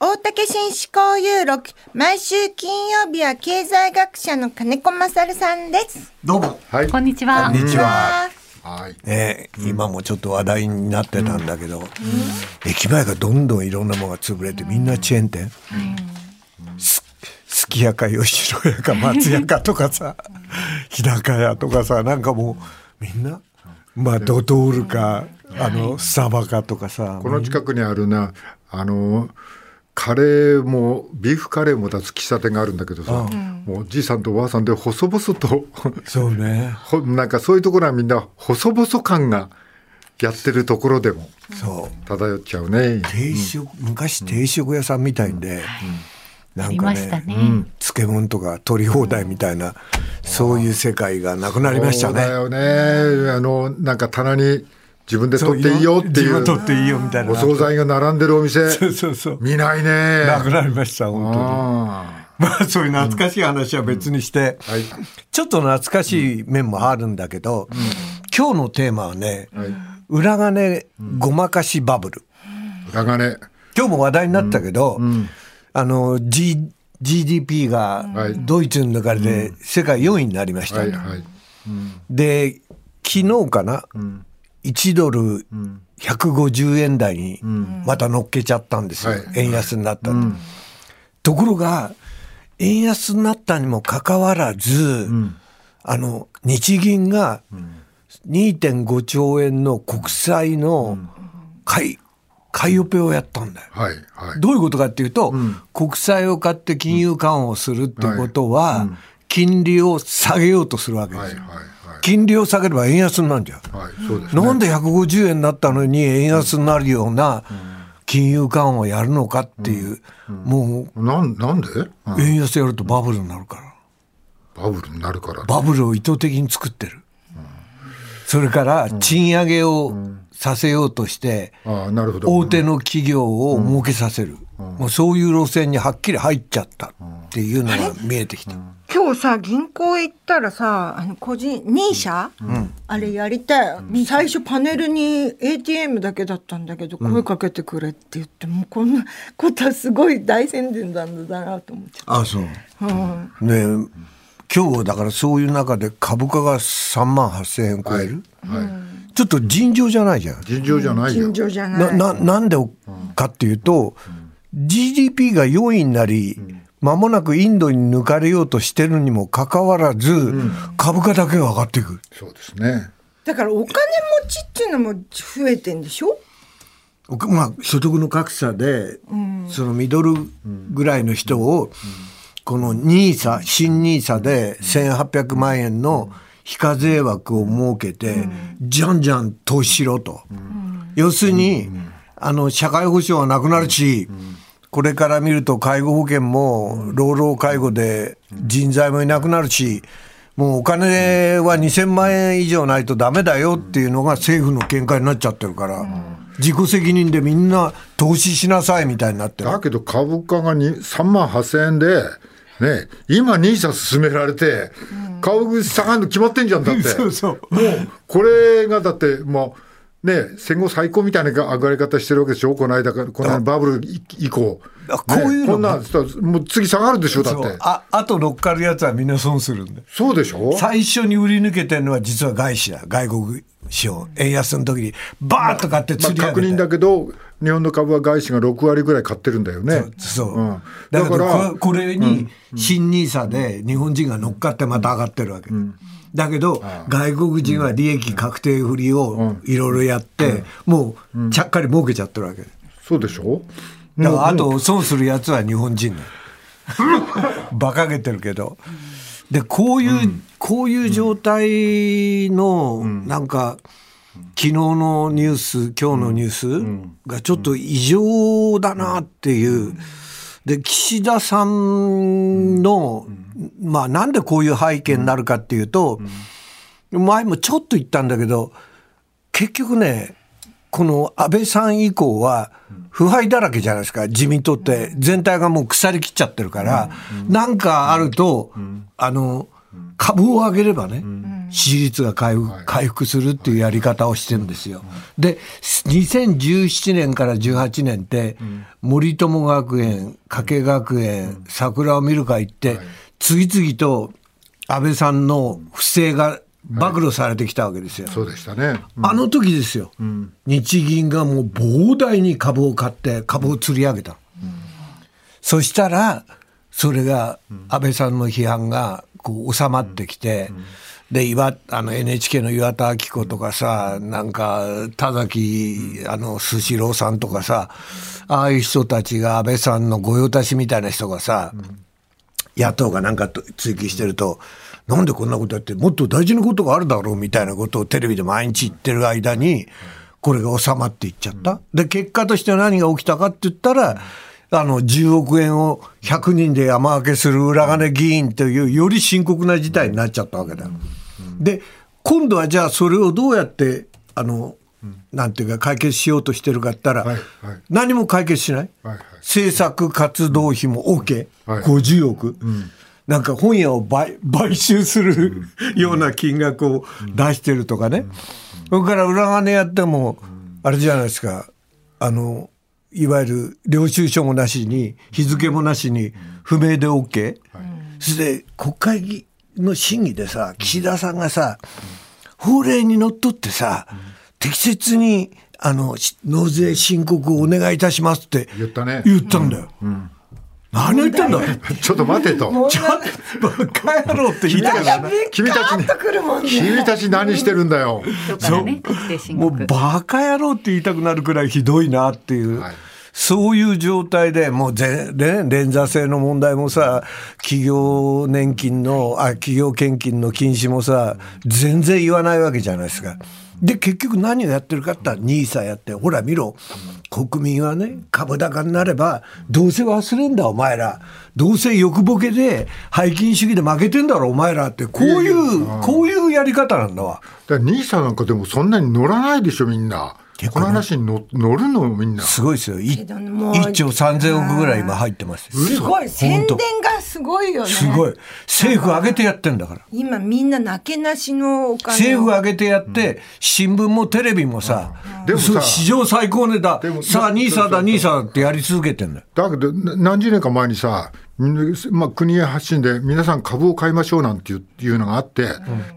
大竹紳士交友録毎週金曜日は経済学者の金子勝さんですどうも。はい。こんにちは。こんにちは。はい。ね、今もちょっと話題になってたんだけど、駅前がどんどんいろんなものが潰れてみんなチェーン店、すすき家か吉野家か松屋かとかさ日高屋とかさなんかもうみんなまあドトールかあのスタバかとかさこの近くにあるな、あの、カレーも、ビーフカレーも出す喫茶店があるんだけどさ、もうおじいさんとおばあさんで細々と、そうね ほなんかそういうところはみんな細々感がやってるところでもそう漂っちゃうね。定食、昔定食屋さんみたいんで、なんありかねね。漬物とか取り放題みたいな、そういう世界がなくなりましたね。そうだよね。あの、なんか棚に自分で取っていいよってい自分う、取っていいよみたいな。お惣菜が並んでるお店、そうそうそう。見ないね。なくなりました、本当に。あまあ、そういう懐かしい話は別にして、あはい。ちょっと懐かしい面もあるんだけど、今日のテーマはね、裏金ごまかしバブル。裏金。今日も話題になったけど、あの、G、GDP がはいドイツの中で世界4位になりました。はいはい。で、昨日かな、1ドル150円台にまた乗っけちゃったんですよ。はい。円安になったんで。ところが、円安になったにもかかわらず、あの、日銀が2.5兆円の国債の買い、買いオペをやったんだよ。はいはい。どういうことかっていうと、国債を買って金融緩和をするってことは、金利を下げようとするわけですよ。はいはい金利を下げれば円安になるじゃん。はい。ね。なんで150円になったのに円安になるような金融緩和をやるのかっていう、もなんなんで、う円安やるとバブルになるから。バブルになるから。バブルを意図的に作ってる。それから賃上げをさせようとして。大手の企業を儲けさせる。もうそういう路線にはっきり入っちゃったっていうのが見えてきた。今日さ銀行行ったらさあの個人 NISA、あれやりたい。最初パネルに ATM だけだったんだけど声かけてくれって言って、もうこんなことはすごい大宣伝なんだなと思っちゃあ、そう。う、うん。ね今日だからそういう中で株価が3万8000円超える、はい。ちょっと尋常じゃないじゃん。尋常じゃないよ。尋。常じゃない。な、な、なんでかっていうと、GDP が4位になり、間もなくインドに抜かれようとしてるにもかかわらず、株価だけが上がっていく。そうですね。だからお金持ちっていうのも増えてんでしょ？まあ、所得の格差で、そのミドルぐらいの人を、この NISA、新 NISA で1800万円の非課税枠を設けて、じゃんじゃん投資しろと。要するに、あの、社会保障はなくなるし、これから見ると介護保険も老老介護で人材もいなくなるし、もうお金は2000万円以上ないとダメだよっていうのが政府の見解になっちゃってるから、自己責任でみんな投資しなさいみたいになってる。だけど株価がに3万8000円で、ね、今 NISA 進められて、株下がるの決まってんじゃん、だって。そうそう。もう、これがだって、もう、ね、戦後最高みたいな上がり方してるわけでしょ、この間から、この間バブル以降。あこういうの？ね、こんなもう次下がるでしょ、だって。ああと乗っかるやつはみんな損するんだよそうでしょ？最初に売り抜けてるのは実は外資だ。外国資本。円安の時にバーッと買ってまあ、釣り上げて、確認だけど、日本の株は外資が6割ぐらい買ってるんだよね。そう、う。ん。だからここれに新ニーサで日本人が乗っかってまた上がってるわけ、だけど外国人は利益確定振りをいろいろやって、もうちゃっかり儲けちゃってるわけ。そうでしょ？だからあと損するやつは日本人だ 馬鹿げてるけど。でこういう、こういう状態のなんか昨日のニュース今日のニュースがちょっと異常だなっていう。で岸田さんの、まあなんでこういう背景になるかっていうと、前もちょっと言ったんだけど結局ねこの安倍さん以降は腐敗だらけじゃないですか。自民党って全体がもう腐りきっちゃってるから、なんかあると、あの株を上げればね、支持率が回復回復するっていうやり方をしてるんですよ。で2017年から18年って、森友学園加計学園桜を見る会って、次々と安倍さんの不正が暴露されてきたわけですよ。そうでしたね。あの時ですよ、日銀がもう膨大に株を買って株を釣り上げた、そしたらそれが安倍さんの批判がこう収まってきて、で岩あの NHK の岩田明子とかさなんか田崎あのスシローさんとかさああいう人たちが安倍さんの御用達みたいな人がさ、野党がなんかと追及してると、なんでこんなことやって、もっと大事なことがあるだろうみたいなことをテレビで毎日言ってる間に、これが収まっていっちゃった。で、結果として何が起きたかって言ったら、あの、10億円を100人で山分けする裏金議員という、より深刻な事態になっちゃったわけだ。よ。で、今度はじゃあそれをどうやって、あの、なんていうか解決しようとしてるかって言ったら、何も解決しない。政策活動費も OK、はい。50億、なんか本屋を買買収するような金額を出してるとかね、それから裏金やっても、あれじゃないですか、あのいわゆる領収書もなしに、日付もなしに、不明で OK、それで国会議の審議でさ、岸田さんがさ、法令にのっとってさ、適切にあのし納税申告をお願いいたしますって言ったね。言ったんだよ。何言ってんだ ちょっと待てと。ちょっとバカ野郎って言いたかなんからな君たちね君たち何してるんだよ。今日からね、確定申もう告。バカ野郎って言いたくなるくらいひどいなっていう、はいそういう状態でもうぜ、ね、連座制の問題もさ企業年金のあ企業献金の禁止もさ全然言わないわけじゃないですか。で結局何をやってるかって言ったら NISA やってほら見ろ国民はね株高になればどうせ忘れんだお前らどうせ欲ボケで背筋主義で負けてんだろお前らってこういうこういうやり方なんだわ。だニーサなんかでもそんなに乗らないでしょみんな。この話に乗乗るのみんな。すごいですよ。いけどもう1兆3000億ぐらい今入ってますよ。すごい宣伝がすごいよねすごい。政府上げてやってんだから。今みんななけなしのお金を政府上げてやって、新聞もテレビもさ、でもさ史上最高値だ。さあ、なニーサだ、ニーサだってやり続けてんだよ。だけどな何十年か前にさ、まあ、国へ発信で皆さん株を買いましょうなんていういうのがあって、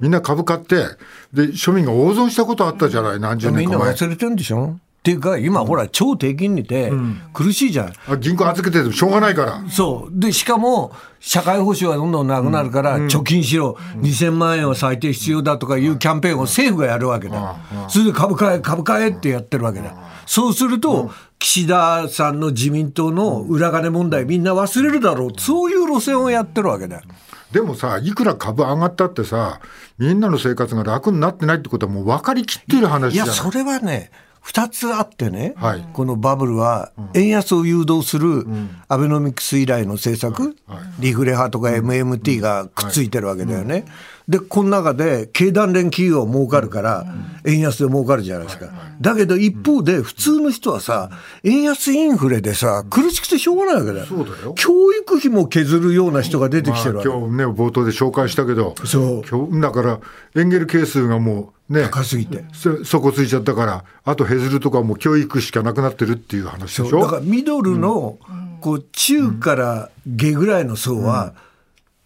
みんな株買ってで庶民が大損したことあったじゃない何十みんな年か前。忘れてんでしょ？っていうか、今ほら、超低金利で苦しいじゃん。あ銀行預けててもしょうがないから。そう。で、しかも、社会保障はどんどんなくなるから、貯金しろ、2000万円は最低必要だとかいうキャンペーンを政府がやるわけだ。それで株買え、株買えってやってるわけだ。そうすると、岸田さんの自民党の裏金問題みんな忘れるだろう。そういう路線をやってるわけだよ。でもさ、いくら株上がったってさ、みんなの生活が楽になってないってことはもう分かりきってる話いや、じゃない。それはね、二つあってね、はい。このバブルは円安を誘導するアベノミクス以来の政策、リフレ派とか MMT がくっついてるわけだよね。で、この中で経団連企業は儲かるから、円安で儲かるじゃないですか。だけど一方で普通の人はさ、円安インフレでさ、苦しくてしょうがないわけだよ。そうだよ。教育費も削るような人が出てきてるわけ。まあ今日ね、冒頭で紹介したけど、そう今日だから、エンゲル係数がもうね、高すぎて。そ底ついちゃったから、あと削るとかもう教育しかなくなってるっていう話でしょ？だからミドルの、こう中から下ぐらいの層は、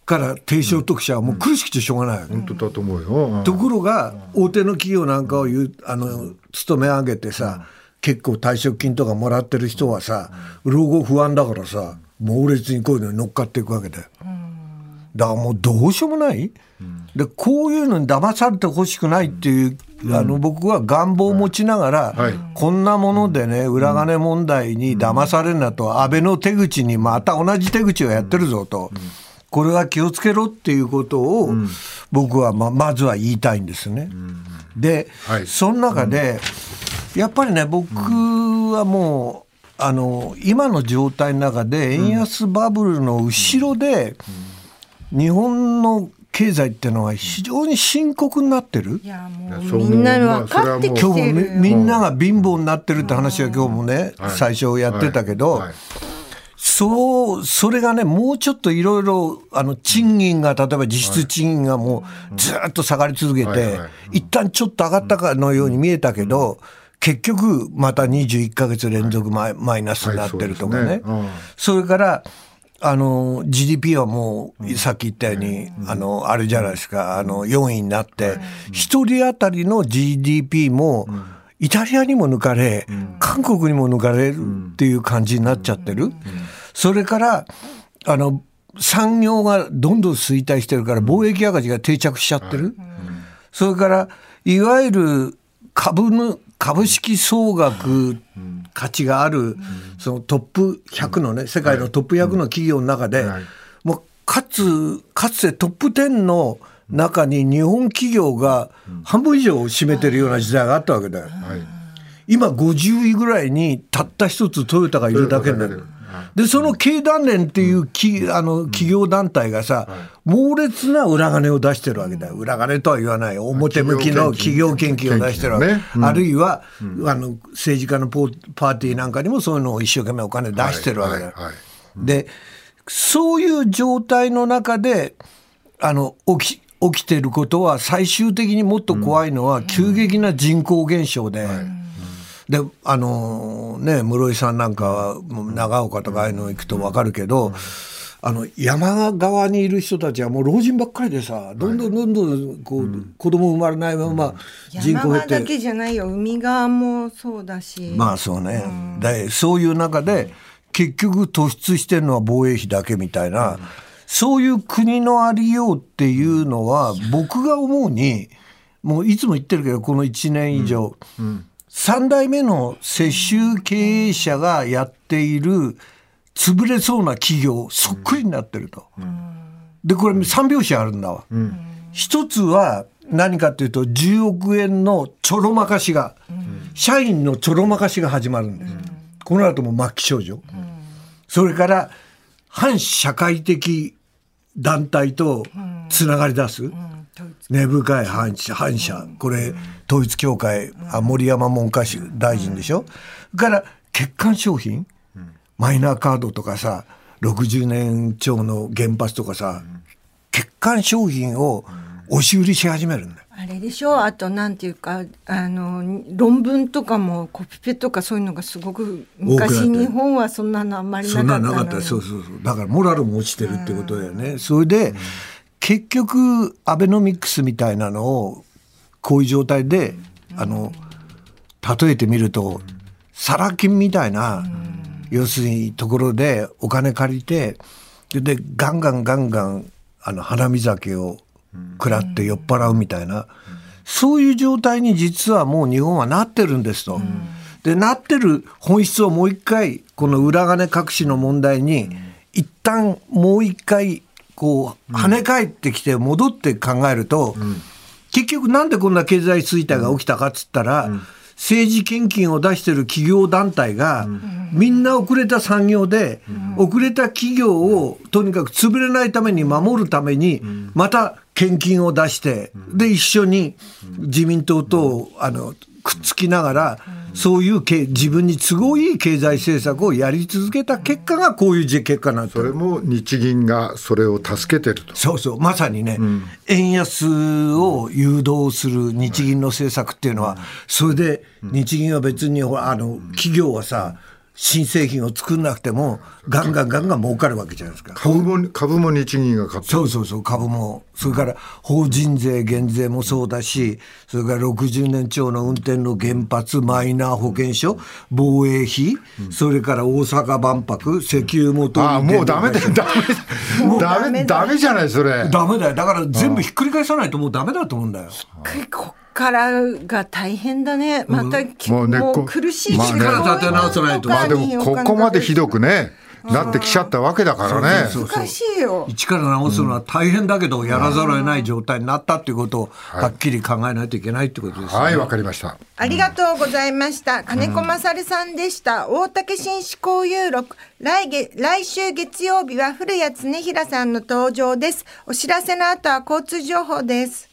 から低所得者はもう苦しくてしょうがない本当だと思うよ。うん。ところが大手の企業なんかを言うあの勤め上げてさ、結構退職金とかもらってる人はさ老後不安だからさ猛烈にこういうのに乗っかっていくわけだよ。だからもうどうしようもない、でこういうのに騙されてほしくないっていう、あの僕は願望を持ちながら、はい。こんなものでね裏金問題に騙されるなと、安倍の手口にまた同じ手口をやってるぞと、これは気をつけろっていうことを、僕はままずは言いたいんですね。で、はい。その中で、やっぱりね僕はもうあの今の状態の中で円安バブルの後ろで、日本の経済っていうのは非常に深刻になってる？いやもいうみんな分かってき今日もみみんなが貧乏になってるって話は今日もね、はい。最初やってたけど、はい。そう、それがね、もうちょっといろいろ、あの、賃金が、例えば実質賃金がもうずっと下がり続けてはいはい、一旦ちょっと上がったかのように見えたけど、結局、また21ヶ月連続マイマイナスになってるとかね。それから、あの、GDP はもう、さっき言ったように、あの、あれじゃないですか、あの、4位になって、一人当たりの GDP も、イタリアにも抜かれ、韓国にも抜かれるっていう感じになっちゃってる。それから、あの、産業がどんどん衰退してるから、貿易赤字が定着しちゃってる。それから、いわゆる株の、株式総額価値がある、そのトップ100のね、世界のトップ100の企業の中ではい、もうかつ、かつてトップ10の中に日本企業が半分以上を占めてるような時代があったわけだよ。はい。今50位ぐらいにたった一つトヨタがいるだけになる。で、その経団連っていうき、あの企業団体がさ、猛烈な裏金を出してるわけだよ。裏金とは言わない。表向きの企企業業献金を出してるわけ。ね。あるいは、あの政治家のポパーティーなんかにもそういうのを一生懸命お金出してるわけだよ。はいはいはい。で、そういう状態の中で、あの、起き、起きてることは最終的にもっと怖いのは急激な人口減少で、で、あのね、室井さんなんかは長岡とかああいうの行くと分かるけど、あの山側にいる人たちはもう老人ばっかりでさどんどんどんどんこう、子供生まれないまま人山口減って。側だけじゃないよ。海側もそうだし、まあそうね、でそういう中で結局突出してるのは防衛費だけみたいな、そういう国のありようっていうのは僕が思うにもういつも言ってるけどこの1年以上、3代目の世襲経営者がやっている潰れそうな企業そっくりになってると。でこれ3拍子あるんだわ。一つは何かというと10億円のちょろまかしが、社員のちょろまかしが始まるんです。この後も末期症状。それから反社会的団体とつながり出す。根深い反社、反社。これ、統一教会、あ森山文科大臣でしょ？それから、欠陥商品、マイナーカードとかさ、60年超の原発とかさ、欠陥商品を押し売りし始めるんだよ。あれでしょ？あとなんていうかあの論文とかもコピペとかそういうのがすごく昔日本はそんなのあんまりそなんかったのに。ななかった。そうそうそう。だからモラルも落ちてるってことだよね、それで、結局アベノミクスみたいなのをこういう状態で、あの例えてみるとサラ金みたいな、要するにところでお金借りてででガンガンガンガンあの花見酒を食らって酔っ払うみたいな、そういう状態に実はもう日本はなってるんですと。でなってる本質をもう一回この裏金隠しの問題に一旦もう一回こう跳ね返ってきて戻って考えると、結局なんでこんな経済衰退が起きたかっつったら、政治献金を出してる企業団体が、みんな遅れた産業で、遅れた企業をとにかく潰れないために守るために、また献金を出して、で一緒に自民党とあのくっつきながら、そういうけ自分に都合いい経済政策をやり続けた結果がこういう結果になってるそれも日銀がそれを助けてると。そうそう、まさにね、円安を誘導する日銀の政策っていうのは、それで日銀は別にほらあの企業はさ、新製品を作んなくても、ガンガンガンガン儲かるわけじゃないですか。株も株も日銀が買ってるそうそうそう、株も、それから法人税減税もそうだし、それから60年超の運転の原発、マイナー保険証、防衛費、それから大阪万博、石油元ああもうダメだよダメだダメダメじゃないそれ。ダメだよ。だから全部ひっくり返さないともうダメだと思うんだよ。こっからが大変だねまた、きもう根っこ苦しいまあね力立て直さないとまあでもここまでひどくねなってきちゃったわけだからね。そう難しいよ一から直すのは大変だけど、やらざるを得ない状態になったっていうことをはっきり考えないといけないってことですね。はいわかりました。ありがとうございました。金子勝さんでした。大竹紳士交友録。来月、来週月曜日は古谷恒平さんの登場です。お知らせの後は交通情報です。